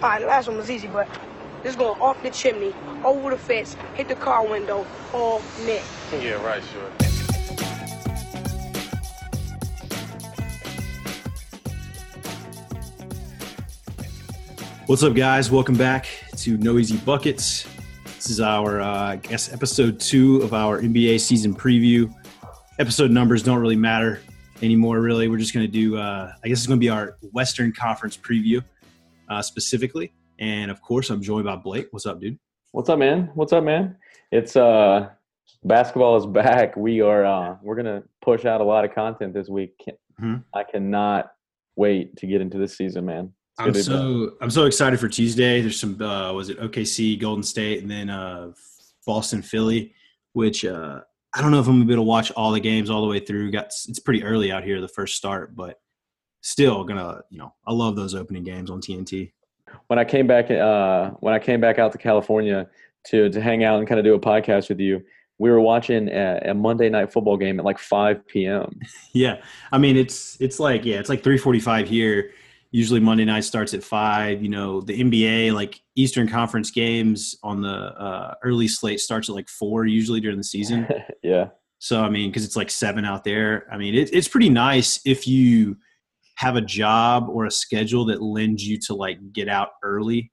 All right, the last one was easy, but this going off the chimney, over the fence, hit the car window, all net. Yeah, right, sure. What's up, guys? Welcome back to No Easy Buckets. This is our, uh, I guess, episode two of our NBA season preview. Episode numbers don't really matter anymore, really. We're just going to do, uh, I guess it's going to be our Western Conference preview uh, specifically. And of course, I'm joined by Blake. What's up, dude? What's up, man? What's up, man? It's uh basketball is back. We are uh we're gonna push out a lot of content this week. Mhm. I cannot wait to get into this season, man. It's I'm so I'm so excited for Tuesday. There's some uh, was it OKC, Golden State, and then uh, Boston, Philly, which uh, I don't know if I'm gonna be able to watch all the games all the way through. Got it's pretty early out here, the first start, but still gonna you know I love those opening games on TNT. when I came back uh when I came back out to California to to hang out and kind of do a podcast with you, we were watching a, a Monday night football game at like 5 p.m. Yeah, I mean it's it's like yeah, it's like 3:45 here. Usually Monday night starts at five. You know the NBA like Eastern Conference games on the uh, early slate starts at like four usually during the season. yeah. So I mean, because it's like seven out there. I mean, it, it's pretty nice if you have a job or a schedule that lends you to like get out early.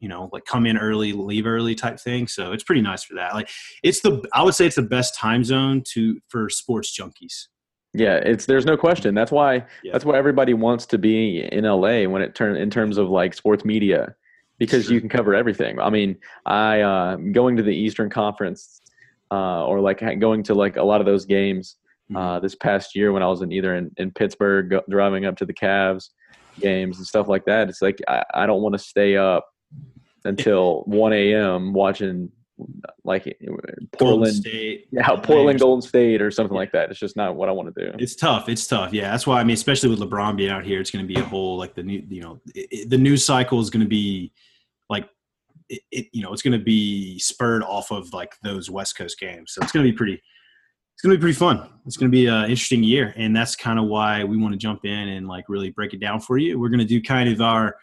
You know, like come in early, leave early type thing. So it's pretty nice for that. Like it's the I would say it's the best time zone to for sports junkies. Yeah, it's there's no question. That's why Yeah. that's why everybody wants to be in LA when it turn in terms of like sports media because Sure. you can cover everything. I mean, I uh, going to the Eastern Conference uh, or like going to like a lot of those games. Uh, this past year when I was in either in, in Pittsburgh go, driving up to the Cavs games and stuff like that. It's like I, I don't want to stay up until 1 a.m. watching like Golden Portland, State. yeah, Portland Golden State or something like that. It's just not what I want to do. It's tough. It's tough. Yeah, that's why I mean, especially with LeBron being out here, it's going to be a whole like the new, you know, it, it- the news cycle is going to be like, it, it, you know, it's going to be spurred off of like those West Coast games. So it's going to be pretty. It's going to be pretty fun. It's going to be an interesting year, and that's kind of why we want to jump in and like really break it down for you. We're going to do kind of our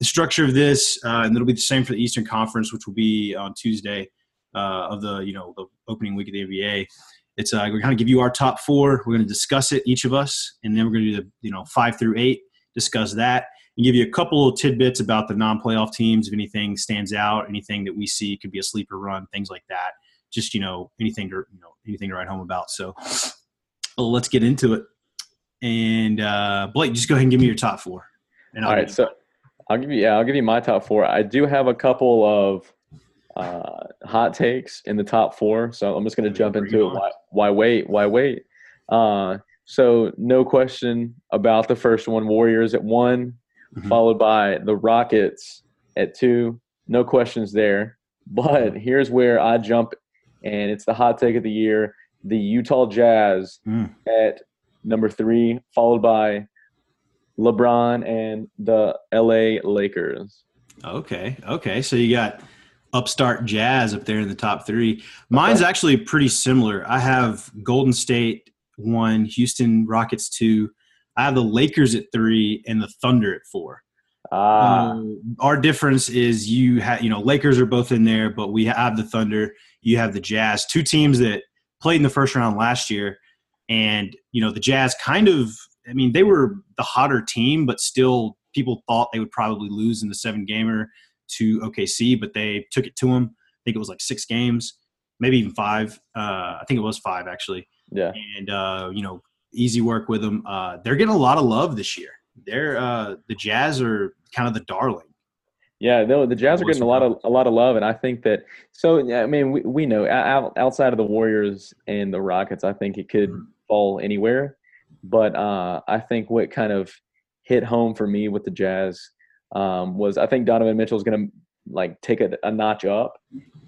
the structure of this, uh, and it'll be the same for the Eastern Conference, which will be on Tuesday uh, of the you know the opening week of the NBA. It's uh, we're going to give you our top four. We're going to discuss it, each of us, and then we're going to do the you know five through eight, discuss that, and give you a couple of tidbits about the non-playoff teams. If anything stands out, anything that we see could be a sleeper run, things like that. Just you know anything to you know anything to write home about. So well, let's get into it. And uh, Blake, just go ahead and give me your top four. And All right, so I'll give you yeah, I'll give you my top four. I do have a couple of uh, hot takes in the top four, so I'm just going to jump into it. Why, why wait? Why wait? Uh, so no question about the first one. Warriors at one, Mhm. followed by the Rockets at two. No questions there. But here's where I jump, and it's the hot take of the year: the Utah Jazz Mm. at number three, followed by LeBron and the LA Lakers. Okay. Okay. So you got upstart Jazz up there in the top three. Mine's actually pretty similar. I have Golden State one, Houston Rockets two. I have the Lakers at three and the Thunder at four. Ah, Um, our difference is you have, you know, Lakers are both in there, but we have the Thunder. You have the Jazz, two teams that played in the first round last year, and you know the Jazz kind of. I mean, they were the hotter team, but still, people thought they would probably lose in the seven gamer to OKC, but they took it to them. I think it was like six games, maybe even five. Uh, I think it was five actually yeah. and uh, you know, easy work with them. Uh, they're getting a lot of love this year. They're uh, the Jazz are kind of the darling. Yeah, no, the Jazz are getting a lot of a lot of love, and I think that. So I mean, we, we know outside of the Warriors and the Rockets, I think it could Mhm. fall anywhere. But uh, I think what kind of hit home for me with the Jazz um, was I think Donovan Mitchell is going to like take a, a notch up,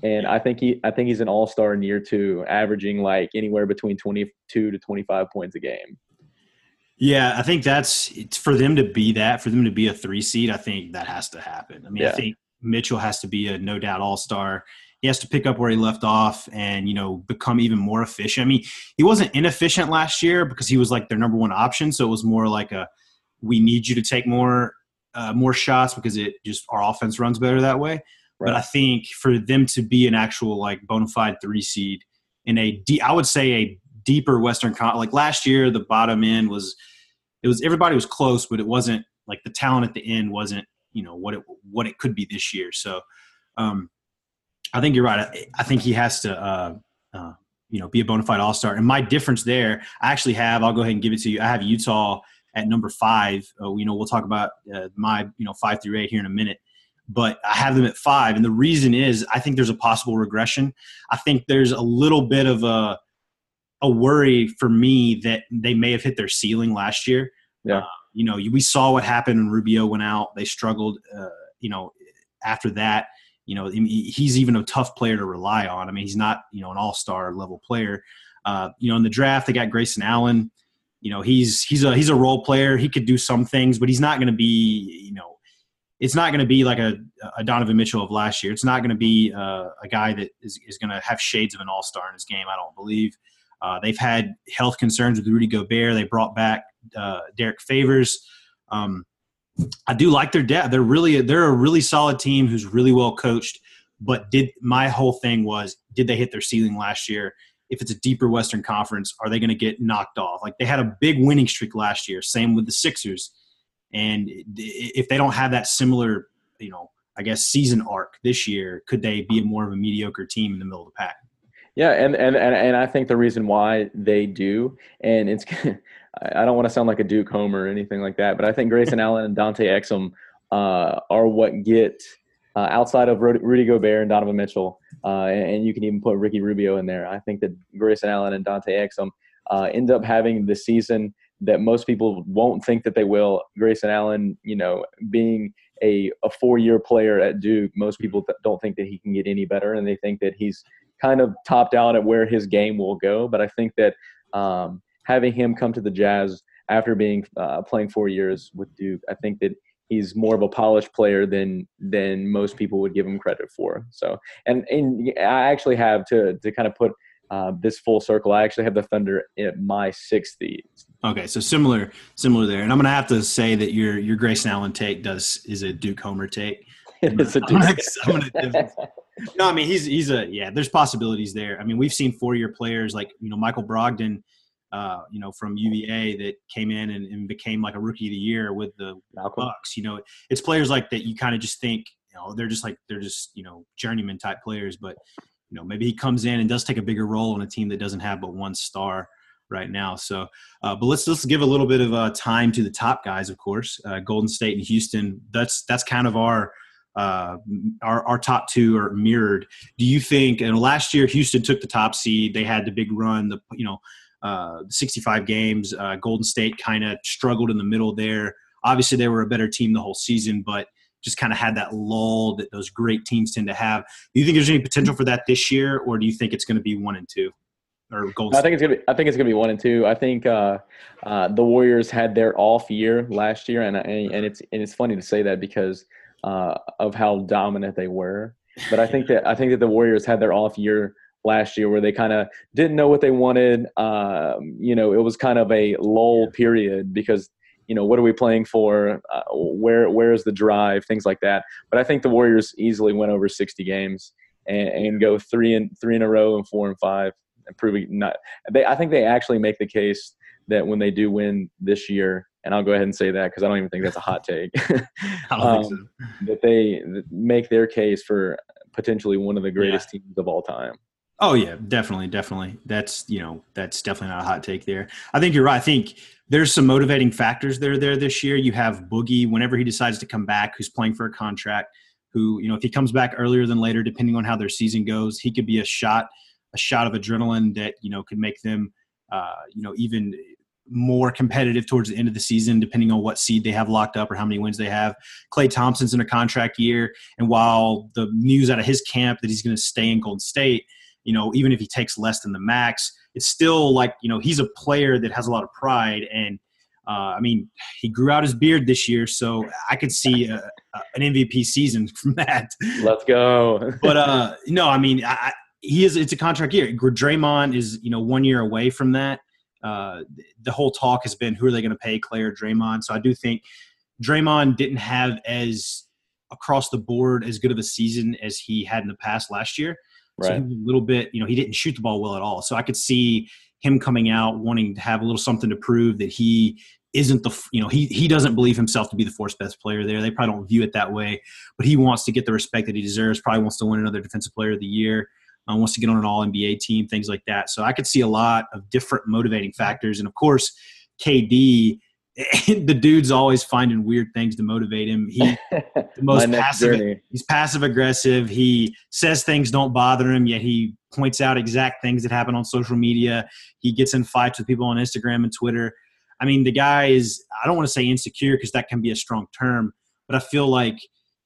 and I think he I think he's an All Star in year two, averaging like anywhere between twenty two to twenty five points a game. Yeah, I think that's it's for them to be that, for them to be a three seed. I think that has to happen. I mean, I think Mitchell has to be a no doubt all star. He has to pick up where he left off and you know become even more efficient. I mean, he wasn't inefficient last year because he was like their number one option, so it was more like a we need you to take more uh, more shots because it just our offense runs better that way. But I think for them to be an actual like bona fide three seed in a de- I would say a deeper Western Con like last year the bottom end was it was everybody was close, but it wasn't like the talent at the end wasn't you know what it what it could be this year. So um, I think you're right. I, I think he has to uh, uh, you know be a bona fide All Star. And my difference there, I actually have. I'll go ahead and give it to you. I have Utah at number five. Uh, you know we'll talk about uh, my you know five through eight here in a minute. But I have them at five, and the reason is I think there's a possible regression. I think there's a little bit of a a worry for me that they may have hit their ceiling last year. Yeah. Uh, you know, we saw what happened when Rubio went out. They struggled. Uh, you know, after that, you know, he's even a tough player to rely on. I mean, he's not you know an all star level player. Uh, you know, in the draft they got Grayson Allen. You know, he's he's a he's a role player. He could do some things, but he's not going to be you know. It's not going to be like a, a Donovan Mitchell of last year. It's not going to be uh, a guy that is, is going to have shades of an all star in his game. I don't believe. Uh, they've had health concerns with Rudy Gobert. They brought back uh, Derrick Favors. Um, I do like their depth. They're really they're a really solid team who's really well coached. But did my whole thing was did they hit their ceiling last year? If it's a deeper Western Conference, are they going to get knocked off? Like they had a big winning streak last year. Same with the Sixers. And if they don't have that similar, you know, I guess season arc this year, could they be more of a mediocre team in the middle of the pack? Yeah, and, and and and I think the reason why they do, and it's, I don't want to sound like a Duke homer or anything like that, but I think Grayson Allen and Dante Exum uh, are what get uh, outside of Rudy Gobert and Donovan Mitchell, uh, and, and you can even put Ricky Rubio in there. I think that Grayson Allen and Dante Exum uh, end up having the season that most people won't think that they will. Grayson Allen, you know, being a, a four year player at Duke, most people th- don't think that he can get any better, and they think that he's kind of topped out at where his game will go. But I think that um, having him come to the Jazz after being uh, playing four years with Duke, I think that he's more of a polished player than than most people would give him credit for. So, and and I actually have to to kind of put uh, this full circle. I actually have the Thunder at my sixth seed. Okay, so similar, similar there, and I'm gonna have to say that your your Grayson Allen take does is a Duke Homer take. it's a I'm gonna, Duke. I'm gonna, no, I mean he's he's a yeah. There's possibilities there. I mean we've seen four year players like you know Michael Brogdon, uh, you know from UVA that came in and, and became like a rookie of the year with the Malcolm. Bucks. You know, it's players like that you kind of just think you know they're just like they're just you know journeyman type players, but you know maybe he comes in and does take a bigger role on a team that doesn't have but one star right now. So, uh, but let's let's give a little bit of uh, time to the top guys, of course. Uh, Golden State and Houston. That's that's kind of our uh, our our top two are mirrored. Do you think? And last year, Houston took the top seed. They had the big run. The you know. Uh, 65 games. Uh, Golden State kind of struggled in the middle there. Obviously, they were a better team the whole season, but just kind of had that lull that those great teams tend to have. Do you think there's any potential for that this year, or do you think it's going to be one and two, or Golden I think it's gonna be. I think it's gonna be one and two. I think uh, uh, the Warriors had their off year last year, and and and it's and it's funny to say that because uh, of how dominant they were. But I think that I think that the Warriors had their off year last year where they kind of didn't know what they wanted. Um, you know, it was kind of a lull period because you know what are we playing for? Uh, where where is the drive? Things like that. But I think the Warriors easily went over sixty games and, and go three and three in a row and four and five and proving not they I think they actually make the case that when they do win this year, and I'll go ahead and say that because I don't even think that's a hot take, I don't think um, that they make their case for potentially one of the greatest teams of all time. Oh yeah, definitely, definitely. That's you know that's definitely not a hot take there. I think you're right. I think there's some motivating factors there there this year. You have Boogie whenever he decides to come back, who's playing for a contract. Who you know if he comes back earlier than later, depending on how their season goes, he could be a shot a shot of adrenaline that you know could make them uh, you know even more competitive towards the end of the season, depending on what seed they have locked up or how many wins they have. Klay Thompson's in a contract year, and while the news out of his camp that he's going to stay in Golden State you know, even if he takes less than the max, it's still like, you know, he's a player that has a lot of pride. And uh, I mean, he grew out his beard this year, so I could see a, a, an MVP season from that. Let's go. but uh, no, I mean, I, he is. It's a contract year. Draymond is, you know, one year away from that. Uh, the whole talk has been who are they going to pay, Klay or Draymond? So I do think Draymond didn't have as across the board as good of a season as he had in the past last year. So Right. he was a little bit, you know, he didn't shoot the ball well at all. So I could see him coming out wanting to have a little something to prove that he isn't the, you know, he he doesn't believe himself to be the fourth best player there. They probably don't view it that way, but he wants to get the respect that he deserves. Probably wants to win another Defensive Player of the Year. Uh, wants to get on an All NBA team, things like that. So I could see a lot of different motivating factors, and of course, KD. The dude's always finding weird things to motivate him. He the most passive journey. he's passive aggressive. He says things don't bother him, yet he points out exact things that happen on social media. He gets in fights with people on Instagram and Twitter. I mean, the guy is I don't want to say insecure because that can be a strong term, but I feel like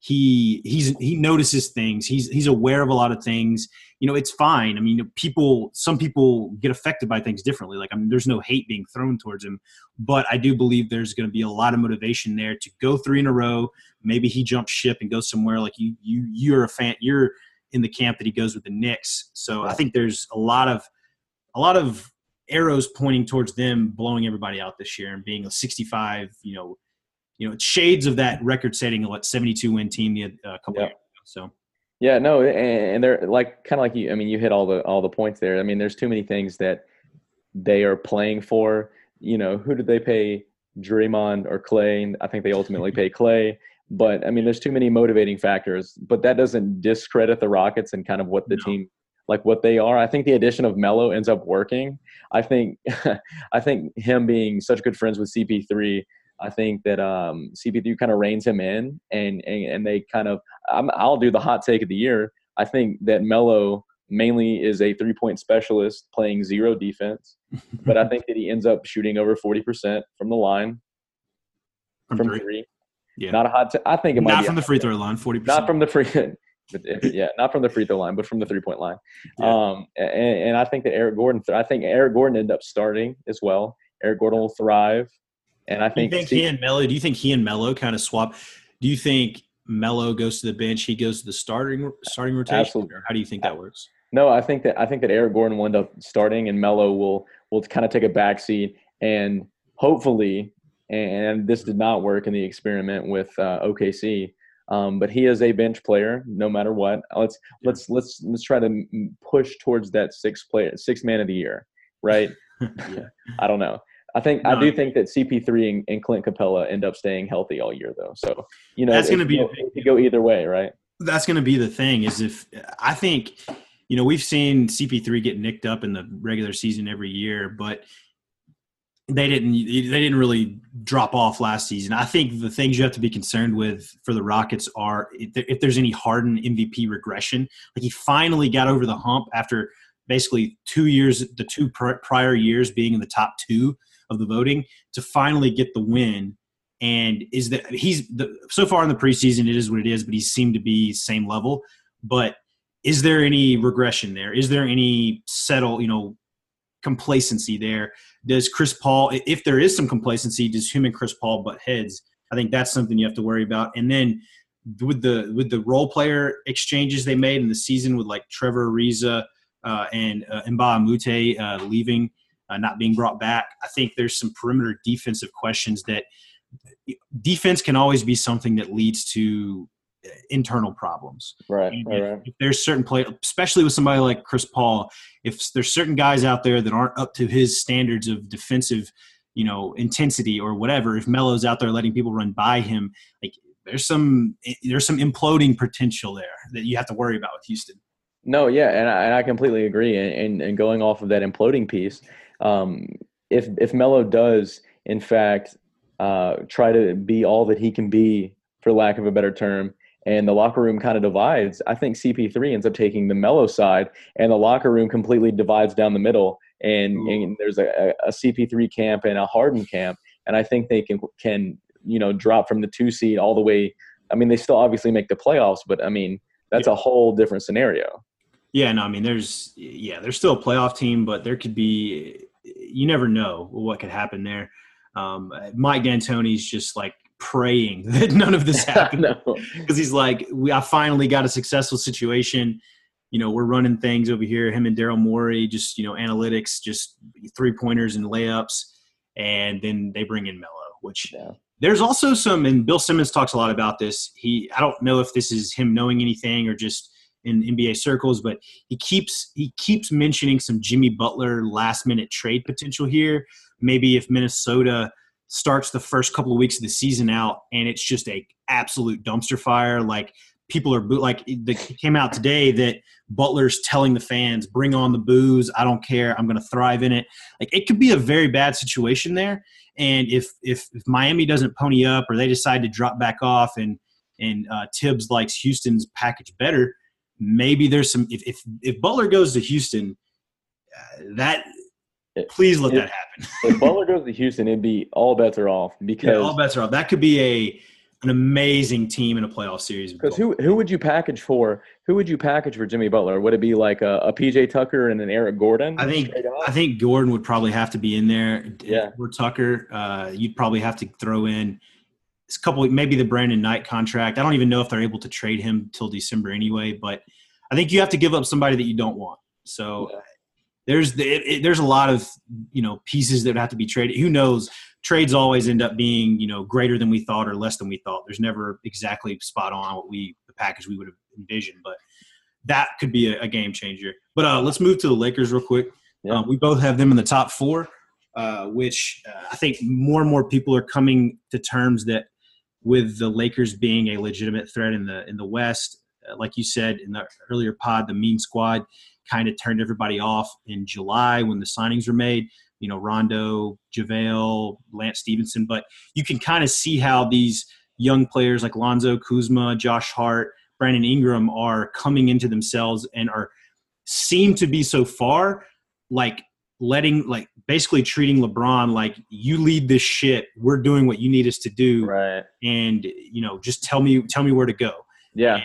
he he's he notices things. He's he's aware of a lot of things. You know, it's fine. I mean, people some people get affected by things differently. Like I mean, there's no hate being thrown towards him, but I do believe there's going to be a lot of motivation there to go three in a row. Maybe he jumps ship and goes somewhere like you you you're a fan you're in the camp that he goes with the Knicks. So I think there's a lot of a lot of arrows pointing towards them blowing everybody out this year and being a 65, you know, you know, shades of that record-setting what 72 win team the, uh, a couple Yeah. years ago. So Yeah, no, and, and they're like kind of like you. I mean, you hit all the all the points there. I mean, there's too many things that they are playing for. You know, who did they pay? Draymond or Klay? I think they ultimately pay Klay. But I mean, there's too many motivating factors. But that doesn't discredit the Rockets and kind of what the No. team like what they are. I think the addition of Melo ends up working. I think I think him being such good friends with CP3. I think that um, CP3 kind of reins him in, and and, and they kind of I'm, I'll do the hot take of the year. I think that Melo mainly is a three point specialist playing zero defense, but I think that he ends up shooting over 40% from the line, from, from three. three. Yeah. Not a hot take. I think it might not from the free throw line, 40%. not from the free yeah not from the free throw line but from the three point line Yeah. um and, and i think that eric gordon i think eric gordon ended up starting as well eric gordon will thrive and i do you think, think he and Melo, do you think he and Melo kind of swap? Do you think Melo goes to the bench, he goes to the starting starting rotation? Absolutely. Or how do you think that works? no i think that i think that eric gordon will end up starting and Melo will will kind of take a back seat and hopefully and this did not work in the experiment with uh, okc um, but he is a bench player no matter what let's let's let's let's try to push towards that six player six man of the year right yeah. I don't know. I think I do think that CP3 and, and Clint Capela end up staying healthy all year though. So you know That's gonna could be big it could go either way, right? that's going to be the thing is if I think you know we've seen CP3 get nicked up in the regular season every year, but they didn't they didn't really drop off last season. I think the things you have to be concerned with for the Rockets are if there's any Harden MVP regression. Like he finally got over the hump after basically two years, the two prior years being in the top two of the voting to finally get the win. And is that he's the, so far in the preseason it is what it is but he seemed to be same level. But is there any regression there? Is there any settle you know complacency there? Does chris paul if there is some complacency does him and chris paul butt heads? I think that's something you have to worry about. And then with the with the role player exchanges they made in the season with like trevor ariza uh, and uh, Mba Mute uh, leaving uh, not being brought back i think there's some perimeter defensive questions that defense can always be something that leads to uh, internal problems. Right, right, if, right. if there's certain play, especially with somebody like Chris Paul, if there's certain guys out there that aren't up to his standards of defensive, you know, intensity or whatever, if Melo's out there letting people run by him, like there's some there's some imploding potential there that you have to worry about with Houston. No, yeah, and I, and I completely agree. And, and and going off of that imploding piece, um, if if Melo does in fact uh, try to be all that he can be, for lack of a better term, and the locker room kind of divides, I think CP3 ends up taking the Melo side, and the locker room completely divides down the middle. And, and there's a, a CP3 camp and a Harden camp, and I think they can can you know drop from the two seed all the way. I mean, they still obviously make the playoffs, but I mean that's a whole different scenario. Yeah, no, I mean, there's yeah, there's still a playoff team, but there could be you never know what could happen there. Um, Mike D'Antoni's just like praying that none of this happens no. because he's like, we I finally got a successful situation. You know, we're running things over here. Him and Daryl Morey, just you know, analytics, just three pointers and layups, and then they bring in Melo, which Yeah. there's also some, and Bill Simmons talks a lot about this. He, I don't know if this is him knowing anything or just in NBA circles, but he keeps he keeps mentioning some Jimmy Butler last minute trade potential here. Maybe if Minnesota starts the first couple of weeks of the season out and it's just a absolute dumpster fire, like people are boo- like it came out today that Butler's telling the fans, "Bring on the booze. I don't care. I'm going to thrive in it." Like it could be a very bad situation there. And if, if if Miami doesn't pony up or they decide to drop back off and and uh, Thibs likes Houston's package better, maybe there's some. If if, if Butler goes to Houston, uh, that please let if, that happen. if Butler goes to Houston, it'd be all bets are off because yeah, all bets are off. That could be a an amazing team in a playoff series. Because who who would you package for? Who would you package for Jimmy Butler? Would it be like a, a PJ Tucker and an Eric Gordon? I think I think Gordon would probably have to be in there. Yeah, or Tucker. Uh, you'd probably have to throw in a couple, maybe the Brandon Knight contract. I don't even know if they're able to trade him till December anyway. But I think you have to give up somebody that you don't want. So. Yeah. There's the, it, it, there's a lot of you know pieces that have to be traded. Who knows? trades always end up being you know greater than we thought or less than we thought. There's never exactly spot on what we the package we would have envisioned, but that could be a, a game changer. But uh, let's move to the Lakers real quick. Yeah. Uh, we both have them in the top four, uh, which uh, I think more and more people are coming to terms that with the Lakers being a legitimate threat in the in the West. Uh, like you said in the earlier pod, the Mean Squad kind of turned everybody off in July when the signings were made you know, Rondo, JaVale, Lance Stephenson, but you can kind of see how these young players like Lonzo Kuzma, Josh Hart, Brandon Ingram are coming into themselves and are seem to be so far like letting like basically treating LeBron like you lead this shit. We're doing what you need us to do. Right. And you know, just tell me tell me where to go. Yeah. And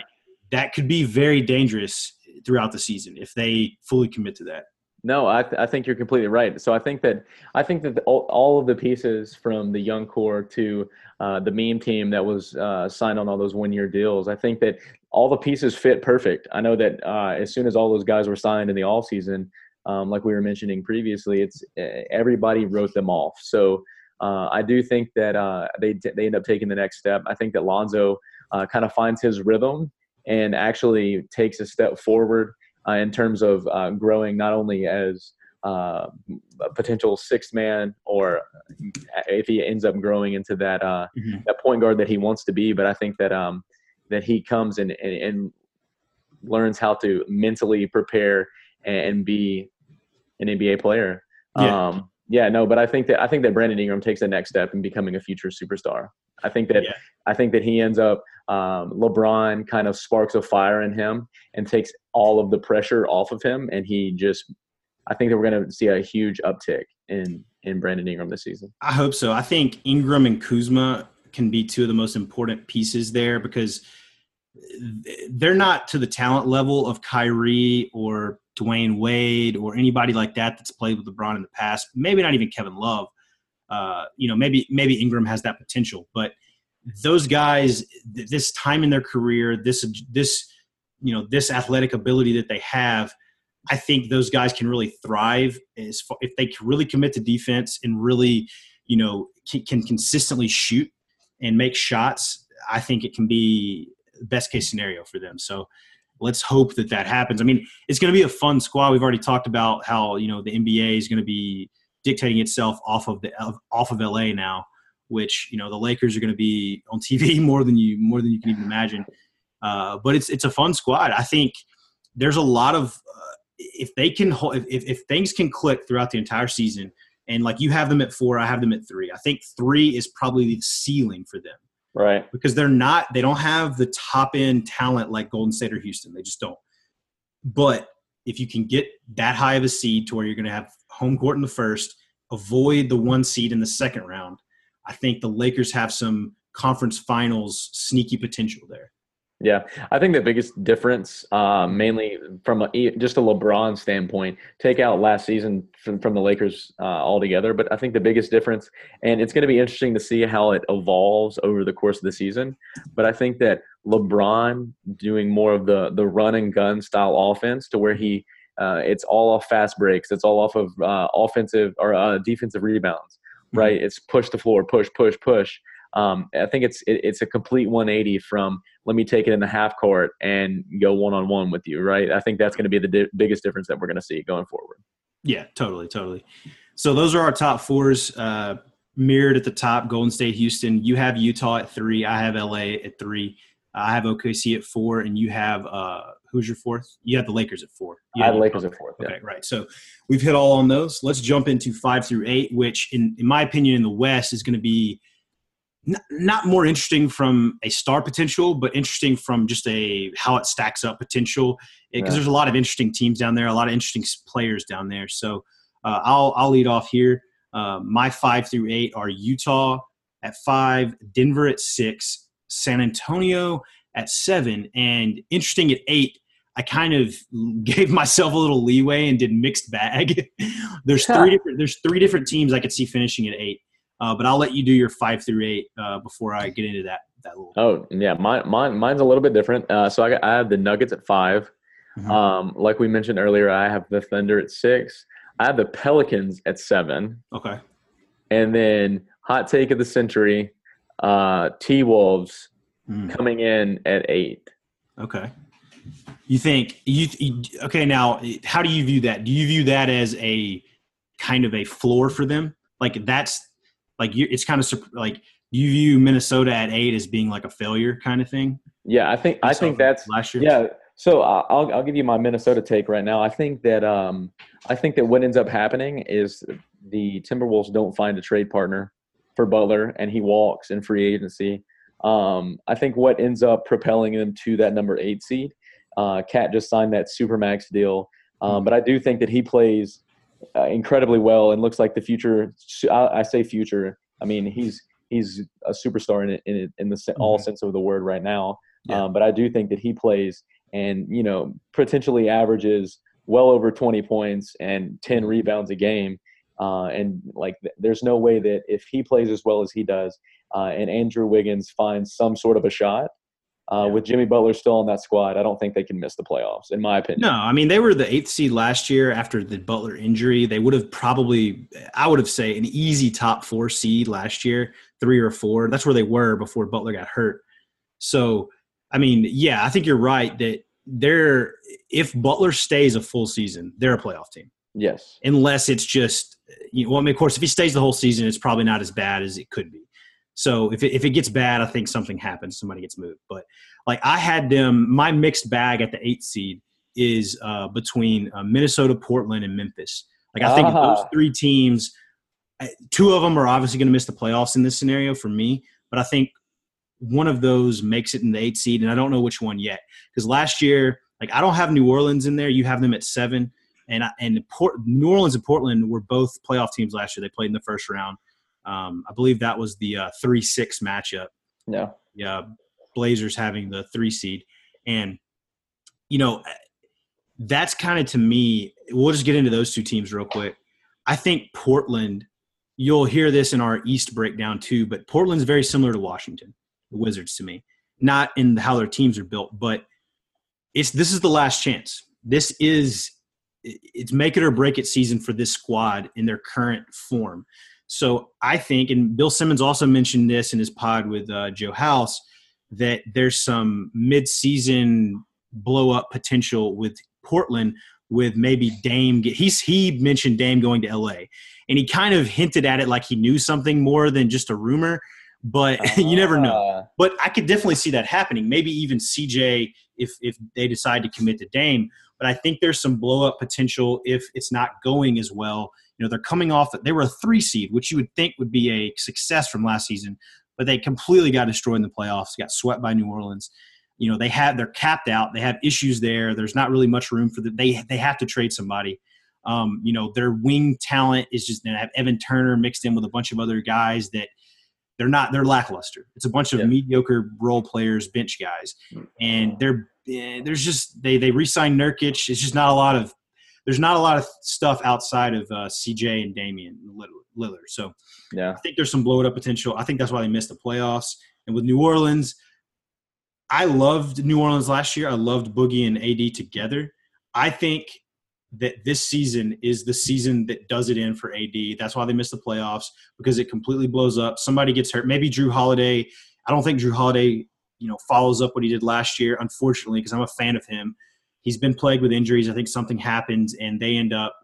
that could be very dangerous throughout the season if they fully commit to that. No, I, th- I think you're completely right. So I think that I think that the, all, all, of the pieces from the young core to uh, the meme team that was uh, signed on all those one year deals, I think that all the pieces fit perfect. I know that uh, as soon as all those guys were signed in the all season, um, like we were mentioning previously, it's everybody wrote them off. So uh, I do think that uh, they they end up taking the next step. I think that Lonzo uh, kind of finds his rhythm and actually takes a step forward uh, in terms of uh, growing not only as uh, a potential sixth man or if he ends up growing into that uh, mm-hmm. that point guard that he wants to be. But I think that um, that he comes and, and, and learns how to mentally prepare and be an NBA player. Yeah. Um, yeah, no, but I think that I think that Brandon Ingram takes the next step in becoming a future superstar. I think that yeah. I think that he ends up um, LeBron kind of sparks a fire in him and takes all of the pressure off of him, and he just I think that we're going to see a huge uptick in in Brandon Ingram this season. I hope so. I think Ingram and Kuzma can be two of the most important pieces there because they're not to the talent level of Kyrie or Dwyane Wade or anybody like that that's played with LeBron in the past. Maybe not even Kevin Love. Uh, you know, maybe maybe Ingram has that potential, but those guys, this time in their career, this this you know this athletic ability that they have, I think those guys can really thrive as far, if they can really commit to defense and really you know can, can consistently shoot and make shots. I think it can be the best case scenario for them. So let's hope that that happens. I mean, it's going to be a fun squad. We've already talked about how you know the NBA is going to be dictating itself off of the off of LA now, which you know the Lakers are going to be on TV more than you more than you can even imagine. Uh, but it's it's a fun squad. I think there's a lot of uh, if they can if, if things can click throughout the entire season, and like you have them at four, I have them at three. I think three is probably the ceiling for them right? Because they're not, they don't have the top end talent like Golden State or Houston. They just don't. But if you can get that high of a seed to where you're going to have home court in the first, avoid the one seed in the second round, I think the Lakers have some conference finals sneaky potential there. Yeah, I think the biggest difference, uh, mainly from a, just a LeBron standpoint, take out last season from, from the Lakers uh, altogether. But I think the biggest difference, and it's going to be interesting to see how it evolves over the course of the season. But I think that LeBron doing more of the the run and gun style offense, to where he uh, it's all off fast breaks, it's all off of uh, offensive or uh, defensive rebounds, mm-hmm. right? It's push the floor, push, push, push. Um, I think it's it, it's a complete 180 from let me take it in the half court and go one on one with you, right? I think that's going to be the di- biggest difference that we're going to see going forward. Yeah, totally, totally. So those are our top fours. Uh, mirrored at the top, Golden State, Houston. You have Utah at three. I have LA at three. I have OKC at four, and you have uh, who's your fourth? You have the Lakers at four. You I have the Lakers at fourth. Okay, right. So we've hit all on those. Let's jump into five through eight, which, in, in my opinion, in the West is going to be not, more interesting from a star potential, but interesting from just a how it stacks up potential. Because Yeah. there's a lot of interesting teams down there, a lot of interesting players down there. So uh, I'll I'll lead off here. Uh, my five through eight are Utah at five, Denver at six, San Antonio at seven, and interesting at eight. I kind of gave myself a little leeway and did mixed bag. there's three different there's three different teams I could see finishing at eight, uh, but I'll let you do your five through eight uh, before I get into that that little. Oh yeah, mine, mine mine's a little bit different. Uh, so I, got, I have the Nuggets at 5 Mhm. Um, like we mentioned earlier, I have the Thunder at six. I have the Pelicans at seven, Okay. and then hot take of the century, uh, T Wolves Mm, coming in at eight. okay. You think you, you okay now? How do you view that? Do you view that as a kind of a floor for them? Like that's like you, it's kind of like you view Minnesota at eight as being like a failure kind of thing? Yeah, I think I think that's last year. Yeah. So uh, I'll I'll give you my Minnesota take right now. I think that um I think that what ends up happening is the Timberwolves don't find a trade partner for Butler and he walks in free agency. Um, I think what ends up propelling them to that number eight seed. Uh, KAT just signed that supermax deal, um, but I do think that he plays uh, incredibly well and looks like the future. I, I say future. I mean he's he's a superstar in it, in, it, in the se- all sense of the word right now. Yeah. Um, but I do think that he plays and you know potentially averages well over 20 points and 10 rebounds a game. Uh, and like, th- there's no way that if he plays as well as he does, uh, and Andrew Wiggins finds some sort of a shot, uh, Yeah. with Jimmy Butler still on that squad, I don't think they can miss the playoffs, in my opinion. No, I mean they were the eighth seed last year after the Butler injury. They would have probably, I would have say, an easy top four seed last year, three or four. That's where they were before Butler got hurt. So, I mean, yeah, I think you're right that they're if Butler stays a full season, they're a playoff team. Yes. Unless it's just, you know, well, I mean, of course, if he stays the whole season, it's probably not as bad as it could be. So if it, if it gets bad, I think something happens. Somebody gets moved. But like I had them, my mixed bag at the eighth seed is uh, between uh, Minnesota, Portland, and Memphis. Like I think of those Ah. three teams, two of them are obviously going to miss the playoffs in this scenario for me. But I think one of those makes it in the eight seed, and I don't know which one yet. Because last year, like I don't have New Orleans in there. You have them at seven, and I, and Port, New Orleans and Portland were both playoff teams last year. They played in the first round. Um, I believe that was the uh, three six matchup Yeah. yeah, Blazers having the three seed. And, you know, that's kind of to me, we'll just get into those two teams real quick. I think Portland, you'll hear this in our East breakdown too, but Portland's very similar to Washington, the Wizards to me. Not in how their teams are built, but it's this is the last chance. This is it's make it or break it season for this squad in their current form. So I think, and Bill Simmons also mentioned this in his pod with uh, Joe House, that there's some mid-season blow up potential with Portland with maybe Dame. Get, he's he mentioned Dame going to LA, and he kind of hinted at it like he knew something more than just a rumor. But you never know Uh, but I could definitely see that happening. Maybe even CJ if if they decide to commit to Dame. But I think there's some blow up potential if it's not going as well. You know, they're coming off. They were a three seed, which you would think would be a success from last season, but they completely got destroyed in the playoffs. Got swept by New Orleans. You know, they have they're capped out. They have issues there. There's not really much room for them. They they have to trade somebody. Um, you know, their wing talent is just they have Evan Turner mixed in with a bunch of other guys that they're not they're lackluster. It's a bunch of Yeah. mediocre role players, bench guys, and they're eh, there's just they they re-signed Nurkic. It's just not a lot of there's not a lot of stuff outside of uh, CJ and Damian Lillard. So yeah. I think there's some blow it up potential. I think that's why they missed the playoffs. And with New Orleans, I loved New Orleans last year. I loved Boogie and AD together. I think that this season is the season that does it in for AD. That's why they missed the playoffs because it completely blows up. Somebody gets hurt. Maybe Jrue Holiday. I don't think Jrue Holiday, you know, follows up what he did last year. Unfortunately, because I'm a fan of him. He's been plagued with injuries. I think something happens and they end up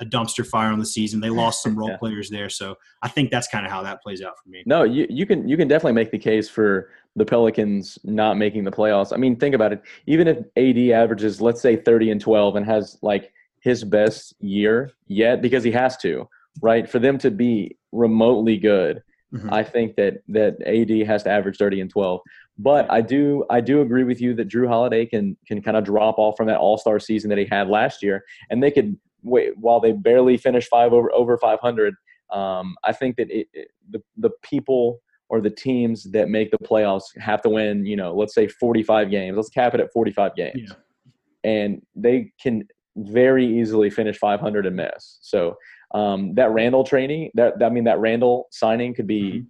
a dumpster fire on the season. They lost some role yeah. players there, so I think that's kind of how that plays out for me. No, you you can you can definitely make the case for the Pelicans not making the playoffs. I mean, think about it. Even if AD averages, let's say, 30 and 12 and has like his best year yet, because he has to, right? For them to be remotely good, mm-hmm. I think that that AD has to average 30 and 12. But I do I do agree with you that Jrue Holiday can can kind of drop off from that All Star season that he had last year, and they could wait while they barely finished five over over 500. Um, I think that it, it, the the people or the teams that make the playoffs have to win, you know, let's say 45 games. Let's cap it at 45 games. Yeah. And they can very easily finish 500 and miss. So um, that Randle training, that, I mean, that Randle signing could be, mm-hmm.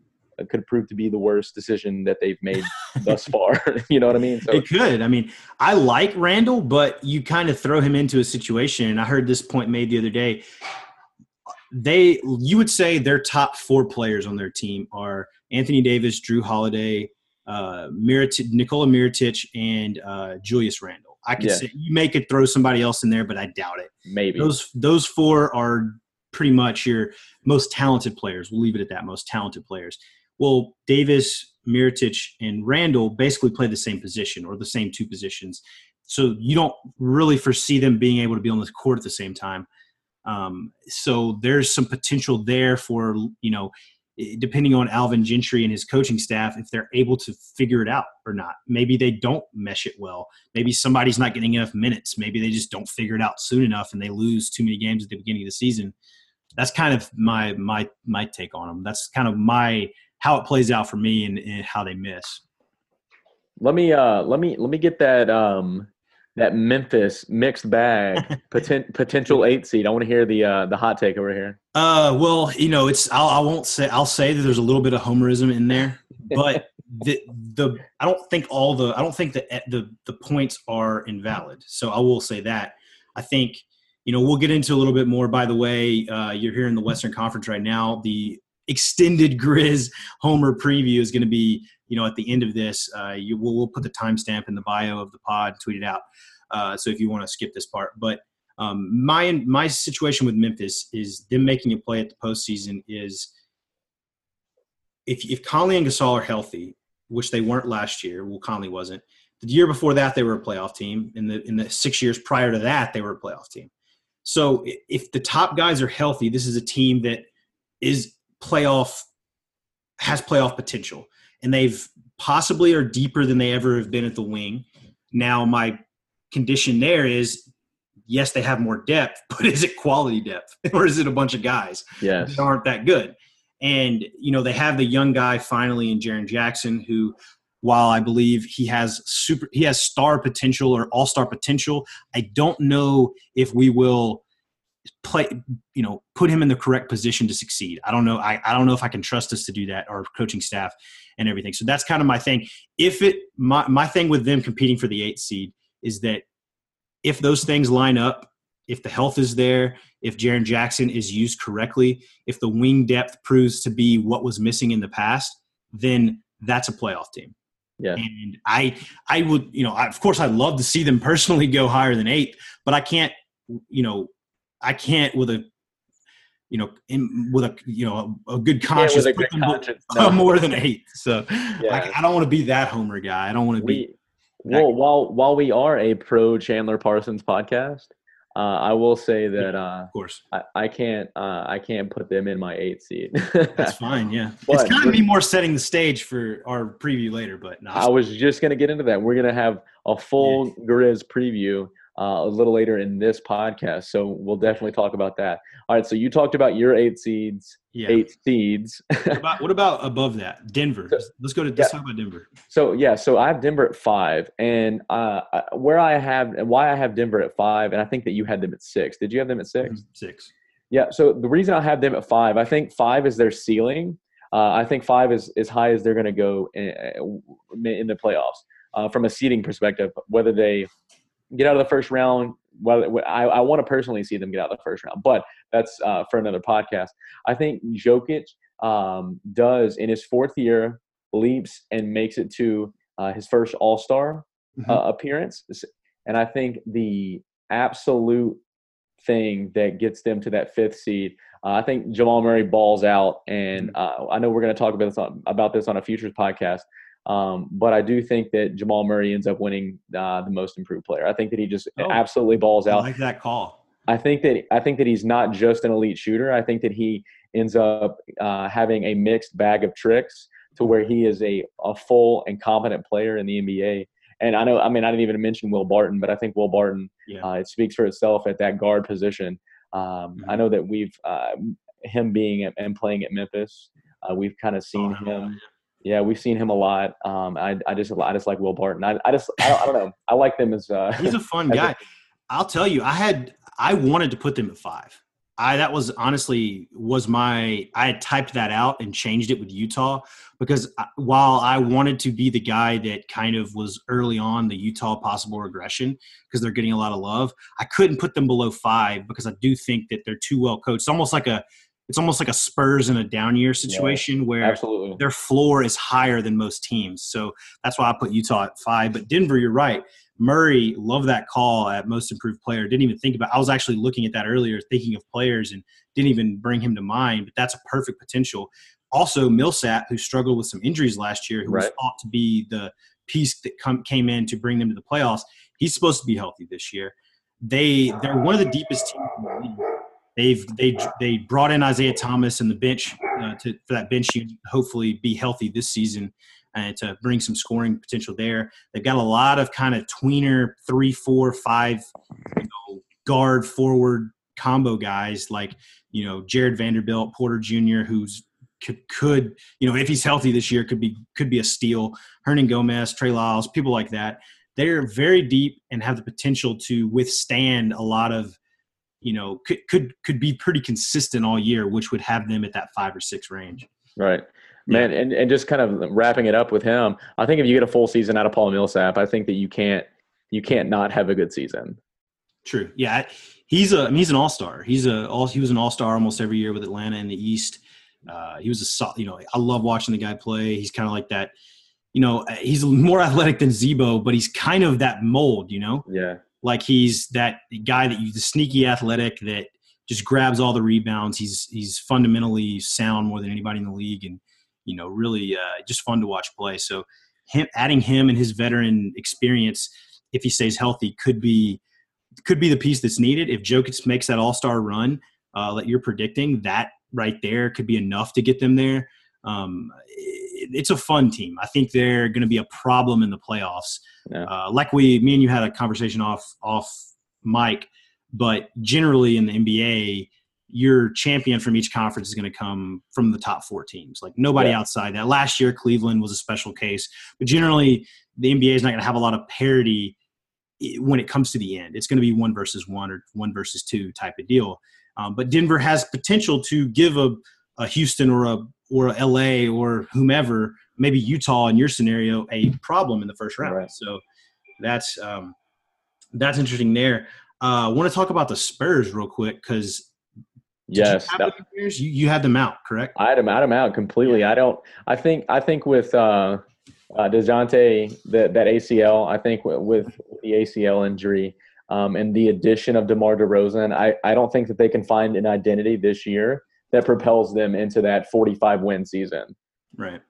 Could prove to be the worst decision that they've made thus far. you know what I mean? So, it could. I mean, I like Randle, but you kind of throw him into a situation. And I heard this point made the other day. They, you would say their top four players on their team are – Anthony Davis, Jrue Holiday, uh, Mirotic, Nikola Mirotic, and uh, Julius Randle. I could yeah. say you may could throw somebody else in there, but I doubt it. Maybe those those four are pretty much your most talented players. We'll leave it at that. Most talented players. Well, Davis, Mirotic, and Randle basically play the same position or the same two positions. So you don't really foresee them being able to be on the court at the same time. Um, so there's some potential there for you know depending on Alvin Gentry and his coaching staff, if they're able to figure it out or not. Maybe they don't mesh it well. Maybe somebody's not getting enough minutes. Maybe they just don't figure it out soon enough and they lose too many games at the beginning of the season. That's kind of my my my take on them. That's kind of my how it plays out for me and, and how they miss. Let me uh let me let me get that um that Memphis mixed bag poten- potential eight seed. I want to hear the uh, the hot take over here. Uh, well, you know, it's I'll, I won't say I'll say that there's a little bit of homerism in there, but the the I don't think all the I don't think that the the points are invalid. So I will say that I think you know we'll get into a little bit more. By the way, uh, you're here in the Western Conference right now. The extended Grizz Homer preview is going to be you know, at the end of this, uh, you will we'll put the timestamp in the bio of the pod, tweet it out. Uh, so if you want to skip this part, but um, my my situation with Memphis is them making a play at the postseason is if if Conley and Gasol are healthy, which they weren't last year. Well, Conley wasn't. The year before that, they were a playoff team. In the in the six years prior to that, they were a playoff team. So if the top guys are healthy, this is a team that is playoff has playoff potential and they've possibly are deeper than they ever have been at the wing. Now, my condition there is yes, they have more depth, but is it quality depth or is it a bunch of guys yes. that aren't that good? And, you know, they have the young guy finally in Jaren Jackson who while I believe he has super he has star potential or all-star potential, I don't know if we will play you know put him in the correct position to succeed. I don't know I, I don't know if i can trust us to do that our coaching staff and everything. So that's kind of my thing. If it my, my thing with them competing for the eight seed is that if those things line up if the health is there if Jaren Jackson is used correctly if the wing depth proves to be what was missing in the past then that's a playoff team. Yeah. And I, I would, you know, I, of course, I'd love to see them personally go higher than eight, but I can't, you know, I can't with a you know, in, with a you know a, a good conscience, yeah, a good conscience no. more than eight. So yeah. I, I, don't want to be that homer guy. I don't want to be. well, while while we are a pro Chandler Parsons podcast, uh, I will say that uh, of course I, I can't uh, I can't put them in my eight seat. That's fine. Yeah, but, it's kind of me more setting the stage for our preview later. But no, I was just gonna get into that. We're gonna have a full yeah. Grizz preview uh, a little later in this podcast. So we'll definitely talk about that. All right. So you talked about your eight seeds, yeah. eight seeds. what, about, what, about, above that? Denver. So, let's go to let's yeah. talk about Denver. So yeah, so I have Denver at five, and uh, where I have and why I have Denver at five, and I think that you had them at six. Did you have them at 6 mm-hmm. Six. Yeah. So the reason I have them at five, I think five is their ceiling. Uh, I think five is as high as they're going to go in, in, the playoffs uh, from a seeding perspective. Whether they get out of the first round, well, I, I want to personally see them get out of the first round, but that's uh, for another podcast. I think Jokic um, does in his fourth year leaps and makes it to uh, his first All Star mm-hmm. uh, appearance, and I think the absolute thing that gets them to that fifth seed. Uh, I think Jamal Murray balls out, and mm-hmm. uh, I know we're going to talk about this on, about this on a futures podcast. Um, but I do think that Jamal Murray ends up winning uh, the most improved player. I think that he just oh, absolutely balls out. I like that call. I think that I think that he's not just an elite shooter. I think that he ends up uh, having a mixed bag of tricks to where he is a, a full and competent player in the NBA. And I know, I mean, I didn't even mention Will Barton, but I think Will Barton, yeah. uh, it speaks for itself at that guard position. Um, mm-hmm. I know that we've, uh, him being at, and playing at Memphis, uh, we've kind of seen oh, him. Yeah, we've seen him a lot. Um, I, I just, I just like Will Barton. I, I just, I don't, I don't know. I like them as. Uh, He's a fun guy. i will tell you, I had, I wanted to put them at five. I that was honestly was my I had typed that out and changed it with Utah because while I wanted to be the guy that kind of was early on the Utah possible regression because they're getting a lot of love, I couldn't put them below five because I do think that they're too well coached. It's almost like a it's almost like a Spurs in a down year situation yeah, where absolutely. their floor is higher than most teams. So that's why I put Utah at five. But Denver, you're right. Murray, love that call at most improved player. Didn't even think about. I was actually looking at that earlier, thinking of players, and didn't even bring him to mind. But that's a perfect potential. Also, Millsap, who struggled with some injuries last year, who right. was thought to be the piece that come, came in to bring them to the playoffs. He's supposed to be healthy this year. They they're one of the deepest teams in the league. They've they they brought in Isaiah Thomas and the bench uh, to, for that bench unit. Hopefully, be healthy this season and to bring some scoring potential there. They've got a lot of kind of tweener three, four, five, you know, guard forward combo guys like you know Jarred Vanderbilt, Porter Jr., who's could, could you know if he's healthy this year could be could be a steal. Hernangomez, Trey Lyles, people like that. They're very deep and have the potential to withstand a lot of you know could could could be pretty consistent all year, which would have them at that five or six range. Right. Man, and, and just kind of wrapping it up with him, I think if you get a full season out of Paul Millsap, I think that you can't you can't not have a good season. True. Yeah, he's a he's an all star. He's a all he was an all star almost every year with Atlanta in the East. Uh, he was a you know I love watching the guy play. He's kind of like that. You know, he's more athletic than Z-Bo, but he's kind of that mold. You know. Yeah. Like he's that guy that you the sneaky athletic that just grabs all the rebounds. He's he's fundamentally sound more than anybody in the league, and you know, really uh, just fun to watch play. So him adding him and his veteran experience, if he stays healthy, could be could be the piece that's needed. If Jokic makes that All Star run uh, that you're predicting, that right there could be enough to get them there. Um, it, it's a fun team. I think they're going to be a problem in the playoffs. Yeah. Uh, like we, me and you had a conversation off off mic, but generally in the NBA, your champion from each conference is going to come from the top four teams. Like nobody yeah. outside that. Last year, Cleveland was a special case, but generally, the NBA is not going to have a lot of parity when it comes to the end. It's going to be one versus one or one versus two type of deal. Um, but Denver has potential to give a, a Houston or a or LA or whomever, maybe Utah in your scenario, a problem in the first round. Right. So that's um, that's interesting there. I uh, want to talk about the Spurs real quick because Yes, you, you, you had them out, correct? I had them, I had them out completely. I don't. I think. I think with uh, uh, Dejounte, that that ACL. I think with, with the ACL injury um, and the addition of DeMar DeRozan, I I don't think that they can find an identity this year that propels them into that 45 win season. Right.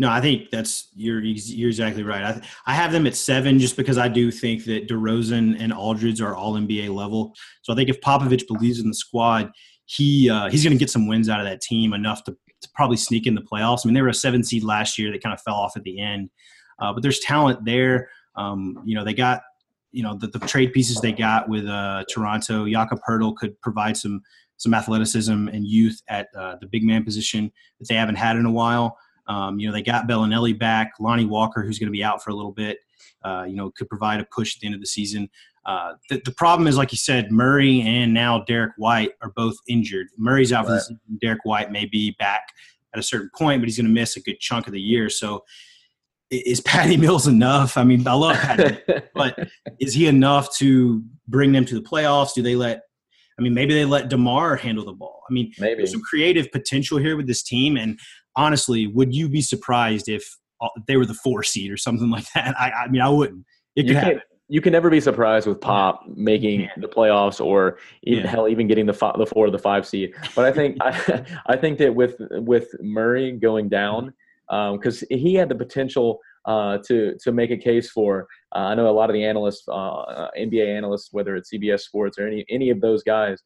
No, I think that's you're you're exactly right. I I have them at seven just because I do think that DeRozan and Aldridge are all NBA level. So I think if Popovich believes in the squad, he uh, he's going to get some wins out of that team enough to, to, probably sneak in the playoffs. I mean, they were a seven seed last year that kind of fell off at the end, uh, but there's talent there. Um, you know, they got you know the, the trade pieces they got with uh, Toronto. Jakob Poeltl could provide some some athleticism and youth at uh, the big man position that they haven't had in a while. Um, you know, they got Belinelli back. Lonnie Walker, who's going to be out for a little bit, uh, you know, could provide a push at the end of the season. Uh, the, the, problem is, like you said, Murray and now Derrick White are both injured. Murray's out right. for the season. Derrick White may be back at a certain point, but he's going to miss a good chunk of the year. So is Patty Mills enough? I mean, I love Patty, but is he enough to bring them to the playoffs? Do they let? I mean, maybe they let Demar handle the ball. I mean, Maybe. there's some creative potential here with this team. And honestly, would you be surprised if uh, they were the four seed or something like that? I, I mean, I wouldn't. It you could happen. can you can never be surprised with Pop making Yeah. the playoffs or even Yeah. hell even getting the fi- the four or the five seed. But I think I, I think that with with Murray going down because he had the potential uh, to to make a case for. Uh, I know a lot of the analysts, uh, NBA analysts, whether it's CBS Sports or any any of those guys,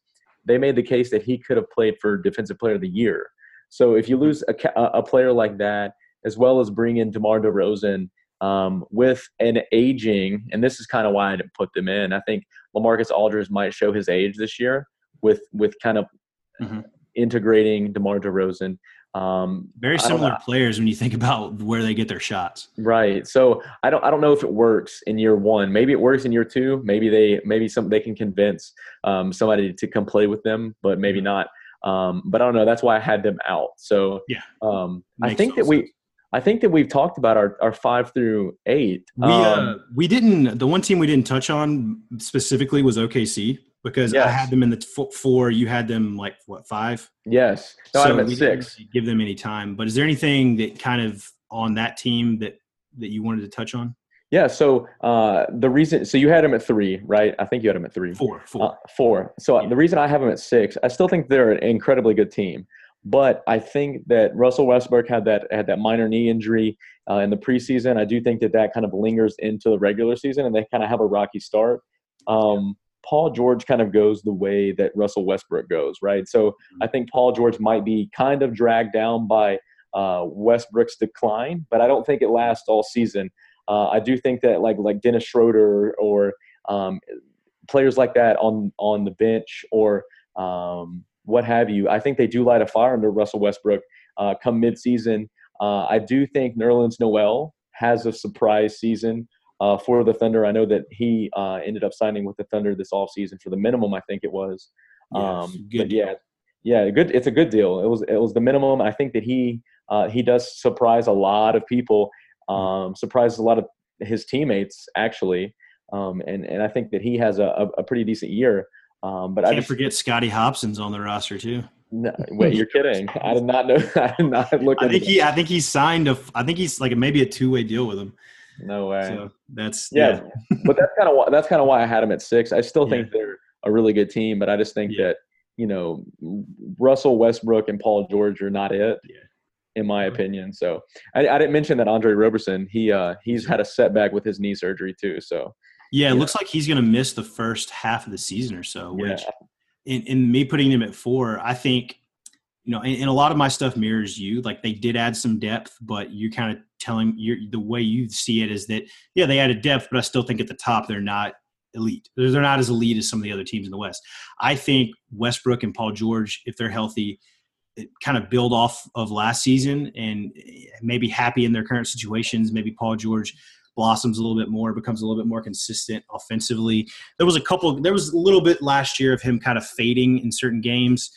they made the case that he could have played for Defensive Player of the Year. So if you lose a, a player like that, as well as bring in DeMar DeRozan um, with an aging, and this is kind of why I didn't put them in. I think Lamarcus Aldridge might show his age this year with with kind of Mhm. integrating DeMar DeRozan. Um, Very similar players when you think about where they get their shots. Right. So I don't I don't know if it works in year one. Maybe it works in year two. Maybe they maybe some they can convince um, somebody to come play with them, but maybe not. Um, but I don't know. That's why I had them out. So Yeah. um, I think that total we. I think that we've talked about our, our five through eight. We uh, Um, we didn't. The one team we didn't touch on specifically was OKC because I had them in the four. You had them like what five? yes. No, I'm at six. really give them any time. But is there anything that kind of on that team that that you wanted to touch on? Yeah. So uh, the reason so you had them at three, right? I think you had them at three. Four, four. Uh, four. So Yeah. the reason I have them at six, I still think they're an incredibly good team, but I think that Russell Westbrook had that had that minor knee injury uh, in the preseason. I do think that that kind of lingers into the regular season, and they kind of have a rocky start. Um, Paul George kind of goes the way that Russell Westbrook goes, right? So I think Paul George might be kind of dragged down by uh, Westbrook's decline, but I don't think it lasts all season. Uh, I do think that like like Dennis Schroeder or um, players like that on on the bench or um, what have you. I think they do light a fire under Russell Westbrook uh, come midseason. Uh, I do think Nerlens Noel has a surprise season uh, for the Thunder. I know that he uh, ended up signing with the Thunder this offseason for the minimum, I think it was. Um, but yeah, yeah, good. It's a good deal. It was it was the minimum. I think that he uh, he does surprise a lot of people. Um, surprises a lot of his teammates actually, um, and and I think that he has a, a, pretty decent year. Um, but I Can't just forget Scotty Hopson's on the roster too. no, wait, you're kidding? I did not know. I did not look. I think he. I think he signed a. I think he's like maybe a two way deal with him. No way. So that's yeah, yeah. but that's kind of why that's kind of why I had them at six. I still think they're a really good team, but I just think Yeah. that you know Russell Westbrook and Paul George are not it, Yeah. in my opinion. So I, I didn't mention that Andre Roberson he uh, he's had a setback with his knee surgery too. So Yeah, it Yeah. looks like he's going to miss the first half of the season or so. Yeah. Which, in, in me putting him at four, I think, you know, and, and a lot of my stuff mirrors you. Like they did add some depth, but you're kind of telling you're the way you see it is that yeah, they added depth, but I still think at the top they're not elite. They're not as elite as some of the other teams in the West. I think Westbrook and Paul George, if they're healthy, kind of build off of last season and maybe happy in their current situations. Maybe Paul George blossoms a little bit more, becomes a little bit more consistent offensively. There was a couple. There was a little bit last year of him kind of fading in certain games.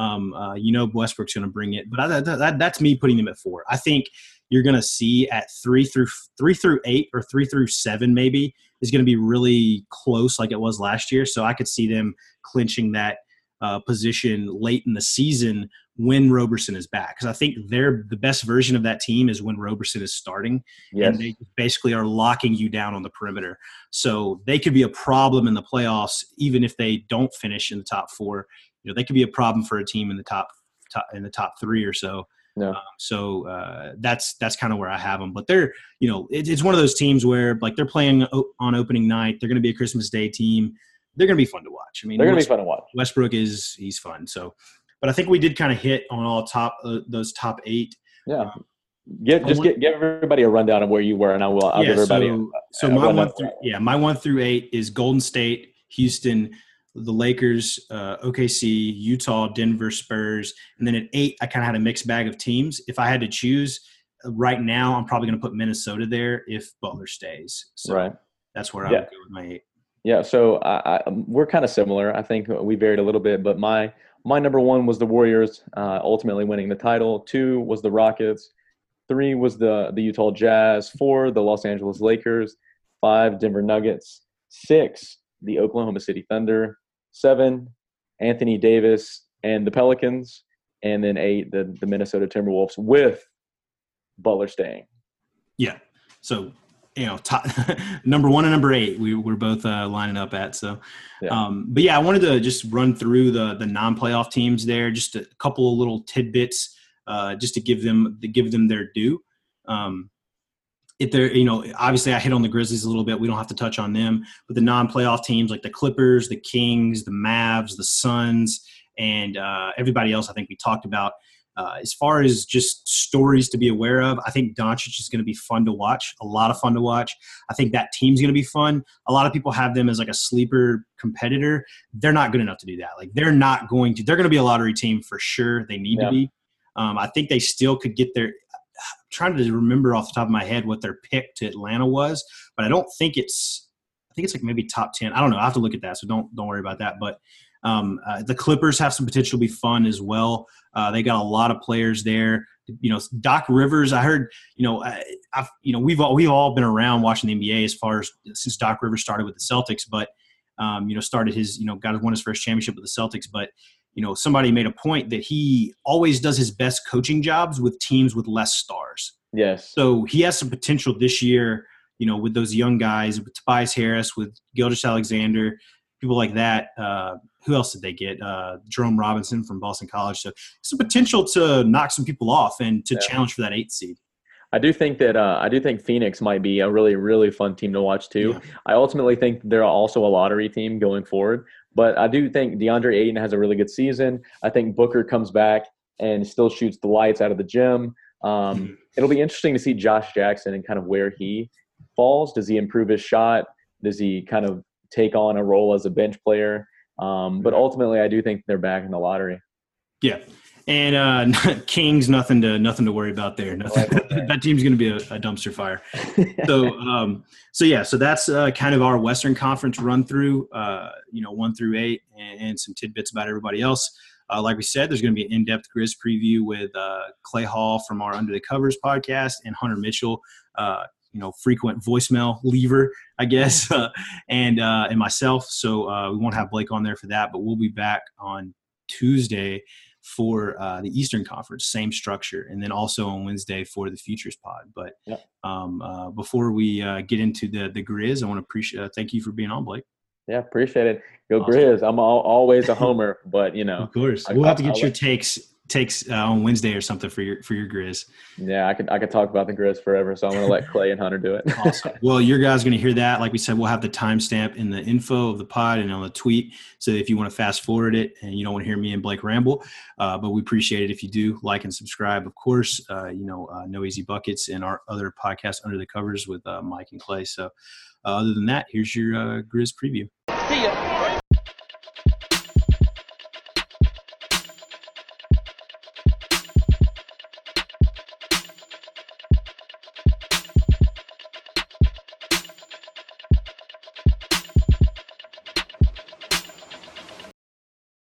Um, uh, you know, Westbrook's going to bring it, but I, that, that, that's me putting them at four. I think you're going to see at three through three through eight or three through seven maybe is going to be really close, like it was last year. So I could see them clinching that uh, position late in the season when Roberson is back, because I think they're the best version of that team is when Roberson is starting yes, and they basically are locking you down on the perimeter. So they could be a problem in the playoffs, even if they don't finish in the top four. You know, they could be a problem for a team in the top, top in the top three or so. Yeah. Um, so uh, that's that's kind of where I have them. But they're you know it, it's one of those teams where like they're playing o- on opening night. They're going to be a Christmas Day team. They're going to be fun to watch. I mean, they're gonna be West- fun to watch. Westbrook is he's fun. So, but I think we did kind of hit on all top uh, those top eight. Yeah. Get just get give everybody a rundown of where you were, and I will. I'll give everybody. So, so a my one through yeah, my one through eight is Golden State, Houston, the Lakers, uh, OKC, Utah, Denver, Spurs, and then at eight, I kind of had a mixed bag of teams. If I had to choose uh, right now, I'm probably going to put Minnesota there if Butler stays. So right. that's where I Yeah. would go with my eight. Yeah, so I, I, we're kind of similar. I think we varied a little bit, but my my number one was the Warriors, uh, ultimately winning the title. Two was the Rockets. Three was the the Utah Jazz. Four, the Los Angeles Lakers. Five, Denver Nuggets. Six, the Oklahoma City Thunder. Seven, Anthony Davis and the Pelicans. And then eight, the, the Minnesota Timberwolves with Butler staying. Yeah. So you know, top, number one and number eight, we we're both uh, lining up at. So, yeah. Um, but yeah, I wanted to just run through the the non-playoff teams there, just a couple of little tidbits, uh, just to give them to give them their due. Um, if they're, you know, obviously I hit on the Grizzlies a little bit. We don't have to touch on them, but the non-playoff teams like the Clippers, the Kings, the Mavs, the Suns, and uh, everybody else, I think we talked about. Uh, as far as just stories to be aware of, I think Doncic is going to be fun to watch. A lot of fun to watch. I think that team's going to be fun. A lot of people have them as like a sleeper competitor. They're not good enough to do that. Like they're not going to. They're going to be a lottery team for sure. They need yeah. to be. Um, I think they still could get their. I'm trying to remember off the top of my head what their pick to Atlanta was, but I don't think it's. I think it's like maybe top ten. I don't know. I have to look at that, so don't don't worry about that. But um, uh, the Clippers have some potential to be fun as well. Uh, they got a lot of players there. You know, Doc Rivers. I heard. You know, I, I've, you know, we've all we've all been around watching the NBA as far as since Doc Rivers started with the Celtics, but um, you know, started his you know got won his first championship with the Celtics, but you know, somebody made a point that he always does his best coaching jobs with teams with less stars. Yes. So he has some potential this year, you know, with those young guys, with Tobias Harris, with Gilgeous-Alexander, people like that. Uh, who else did they get? Uh, Jerome Robinson from Boston College. So some potential to knock some people off and to yeah. challenge for that eighth seed. I do think that uh, I do think Phoenix might be a really really fun team to watch too. Yeah. I ultimately think they're also a lottery team going forward, but I do think DeAndre Ayton has a really good season. I think Booker comes back and still shoots the lights out of the gym. Um, mm-hmm. It'll be interesting to see Josh Jackson and kind of where he falls. Does he improve his shot? Does he kind of take on a role as a bench player? Um, but ultimately, I do think they're back in the lottery. Yeah, and uh, Kings nothing to nothing to worry about there. Nothing. that team's going to be a, a, dumpster fire. so um, so yeah, so that's uh, kind of our Western Conference run through. Uh, you know, one through eight, and, and some tidbits about everybody else. Uh, like we said, there's going to be an in-depth Grizz preview with uh, Clay Hall from our Under the Covers podcast and Hunter Mitchell, uh, you know frequent voicemail lever, I guess, uh, and uh, and myself. So uh, we won't have Blake on there for that, but we'll be back on Tuesday for uh, the Eastern Conference, same structure, and then also on Wednesday for the Futures Pod. But yep. um, uh, before we uh, get into the the Grizz, I want to appreciate uh, thank you for being on, Blake. Yeah, appreciate it. Go awesome. Grizz! I'm all, always a homer, but you know, of course, we'll have to get I'll your takes takes uh, on Wednesday or something for your for your Grizz. Yeah, I could I could talk about the Grizz forever, so I'm going to let Clay and Hunter do it. awesome. Well, your guys going to hear that. Like we said, we'll have the timestamp in the info of the pod and on the tweet. So if you want to fast forward it and you don't want to hear me and Blake ramble, uh, but we appreciate it if you do like and subscribe. Of course, uh, you know, uh, no easy buckets and our other podcast under the covers with uh, Mike and Clay. So uh, other than that, here's your Grizz preview.